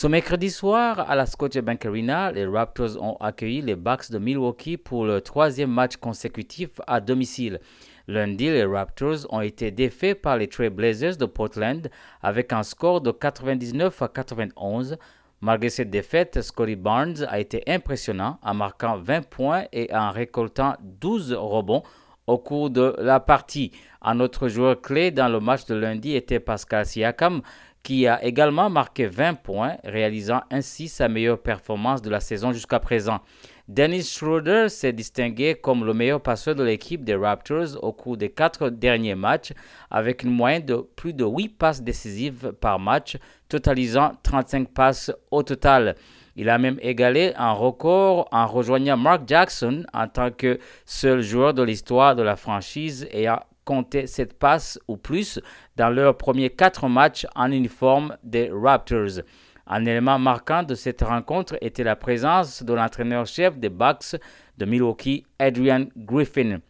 Ce mercredi soir, à la Scotiabank Arena, les Raptors ont accueilli les Bucks de Milwaukee pour le troisième match consécutif à domicile. Lundi, les Raptors ont été défaits par les Trail Blazers de Portland avec un score de 99 à 91. Malgré cette défaite, Scotty Barnes a été impressionnant en marquant 20 points et en récoltant 12 rebonds au cours de la partie. Un autre joueur clé dans le match de lundi était Pascal Siakam, qui a également marqué 20 points, réalisant ainsi sa meilleure performance de la saison jusqu'à présent. Dennis Schroeder s'est distingué comme le meilleur passeur de l'équipe des Raptors au cours des quatre derniers matchs, avec une moyenne de plus de 8 passes décisives par match, totalisant 35 passes au total. Il a même égalé un record en rejoignant Mark Jackson en tant que seul joueur de l'histoire de la franchise ayant compté cette passe ou plus dans leurs premiers quatre matchs en uniforme des Raptors. Un élément marquant de cette rencontre était la présence de l'entraîneur-chef des Bucks de Milwaukee, Adrian Griffin.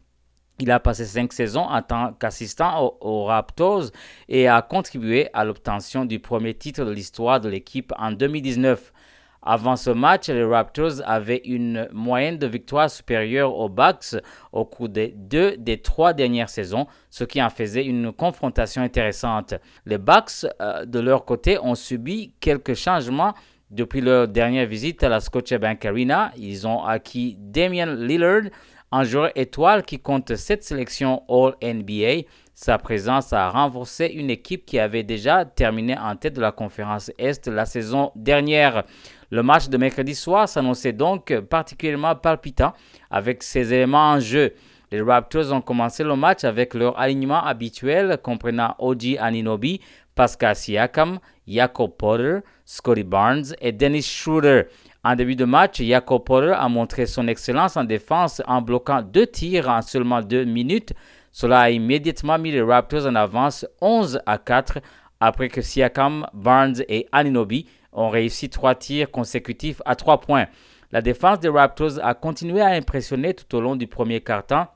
Il a passé cinq saisons en tant qu'assistant aux, Raptors et a contribué à l'obtention du premier titre de l'histoire de l'équipe en 2019. Avant ce match, les Raptors avaient une moyenne de victoires supérieure aux Bucks au cours des deux des trois dernières saisons, ce qui en faisait une confrontation intéressante. Les Bucks, euh, de leur côté, ont subi quelques changements depuis leur dernière visite à la Scotiabank Arena. Ils ont acquis Damian Lillard, un joueur étoile qui compte sept sélections All-NBA. Sa présence a renforcé une équipe qui avait déjà terminé en tête de la conférence Est la saison dernière. Le match de mercredi soir s'annonçait donc particulièrement palpitant avec ses éléments en jeu. Les Raptors ont commencé le match avec leur alignement habituel comprenant Oji Aninobi, Pascal Siakam, Jakob Potter, Scotty Barnes et Dennis Schroeder. En début de match, Jakob Potter a montré son excellence en défense en bloquant deux tirs en seulement deux minutes. Cela a immédiatement mis les Raptors en avance 11 à 4 après que Siakam, Barnes et Aninobi ont réussi trois tirs consécutifs à trois points. La défense des Raptors a continué à impressionner tout au long du premier quart-temps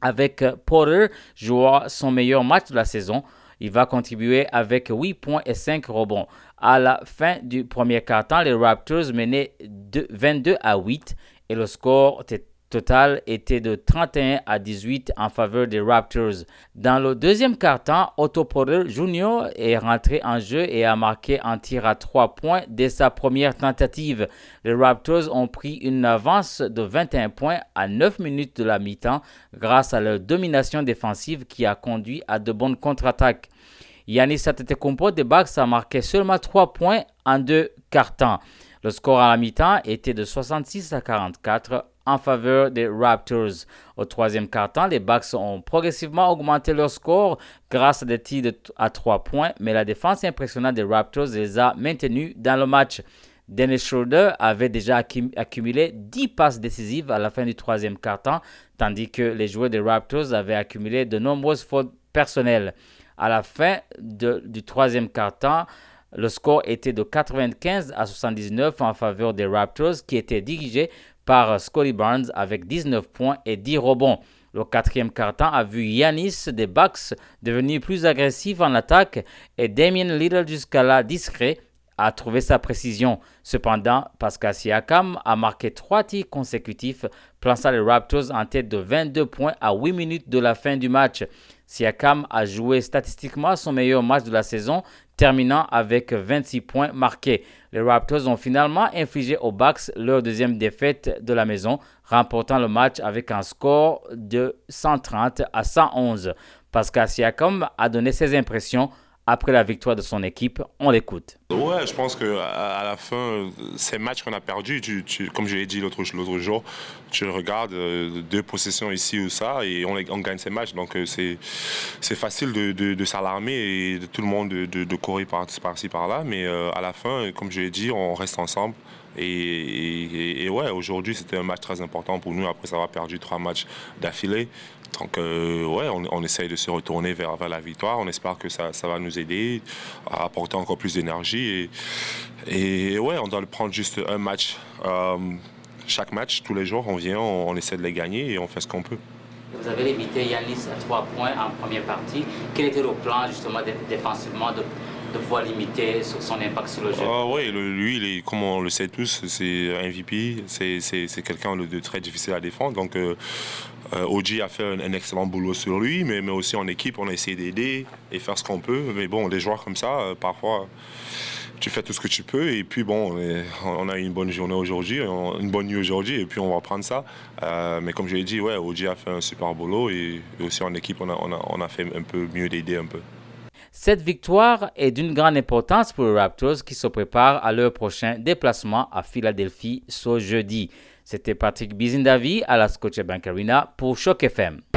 avec Porter jouant son meilleur match de la saison. Il va contribuer avec 8 points et 5 rebonds. À la fin du premier quart-temps, les Raptors menaient 22 à 8 et le score était total était de 31 à 18 en faveur des Raptors. Dans le deuxième quart-temps, Otto Porter Jr. est rentré en jeu et a marqué un tir à 3 points dès sa première tentative. Les Raptors ont pris une avance de 21 points à 9 minutes de la mi-temps grâce à leur domination défensive qui a conduit à de bonnes contre-attaques. Yannis Antetokounmpo des Bucks a marqué seulement 3 points en deux quart-temps. Le score à la mi-temps était de 66 à 44 en faveur des Raptors. Au troisième quart-temps, les Bucks ont progressivement augmenté leur score grâce à des tirs à 3 points, mais la défense impressionnante des Raptors les a maintenus dans le match. Dennis Schroeder avait déjà accumulé 10 passes décisives à la fin du troisième quart-temps, tandis que les joueurs des Raptors avaient accumulé de nombreuses fautes personnelles. À la fin du troisième quart-temps, le score était de 95 à 79 en faveur des Raptors qui étaient dirigés par Scotty Barnes avec 19 points et 10 rebonds. Le quatrième quart-temps a vu Yanis des Bucks devenir plus agressif en attaque et Damien Little jusqu'à là discret a trouvé sa précision. Cependant, Pascal Siakam a marqué trois tirs consécutifs, plaçant les Raptors en tête de 22 points à 8 minutes de la fin du match. Siakam a joué statistiquement son meilleur match de la saison, terminant avec 26 points marqués. Les Raptors ont finalement infligé aux Bucks leur deuxième défaite de la maison, remportant le match avec un score de 130 à 111. Pascal Siakam a donné ses impressions après la victoire de son équipe. On l'écoute. Ouais, je pense que à la fin, ces matchs qu'on a perdus, comme je l'ai dit l'autre jour, tu regardes euh, deux possessions ici ou ça et on, gagne ces matchs. Donc euh, c'est facile de, s'alarmer et de tout le monde de, courir par-ci par, là Mais euh, à la fin, comme je l'ai dit, on reste ensemble. Et, ouais, aujourd'hui, c'était un match très important pour nous après avoir perdu trois matchs d'affilée. Donc, euh, ouais, on, essaye de se retourner vers, la victoire. On espère que ça, va nous aider à apporter encore plus d'énergie. Et, ouais, on doit le prendre juste un match. Euh, chaque match, tous les jours, on vient, on, essaie de les gagner et on fait ce qu'on peut. Vous avez limité Yanis à trois points en première partie. Quel était le plan justement défensivement de, de pouvoir limiter son impact sur le jeu ah, Oui, lui, comme on le sait tous, c'est un MVP. C'est quelqu'un de très difficile à défendre. Donc, euh, euh OG a fait un, excellent boulot sur lui, mais, aussi en équipe, on a essayé d'aider et faire ce qu'on peut. Mais bon, des joueurs comme ça, euh, parfois tu fais tout ce que tu peux. Et puis bon, on a eu une bonne journée aujourd'hui, une bonne nuit aujourd'hui, et puis on va prendre ça. Euh, mais comme je l'ai dit, ouais, OG a fait un super boulot et, aussi en équipe, on a, fait un peu mieux d'aider un peu. Cette victoire est d'une grande importance pour les Raptors qui se préparent à leur prochain déplacement à Philadelphie ce jeudi. C'était Patrick Bizindavi à la Scotiabank Arena pour Choc FM.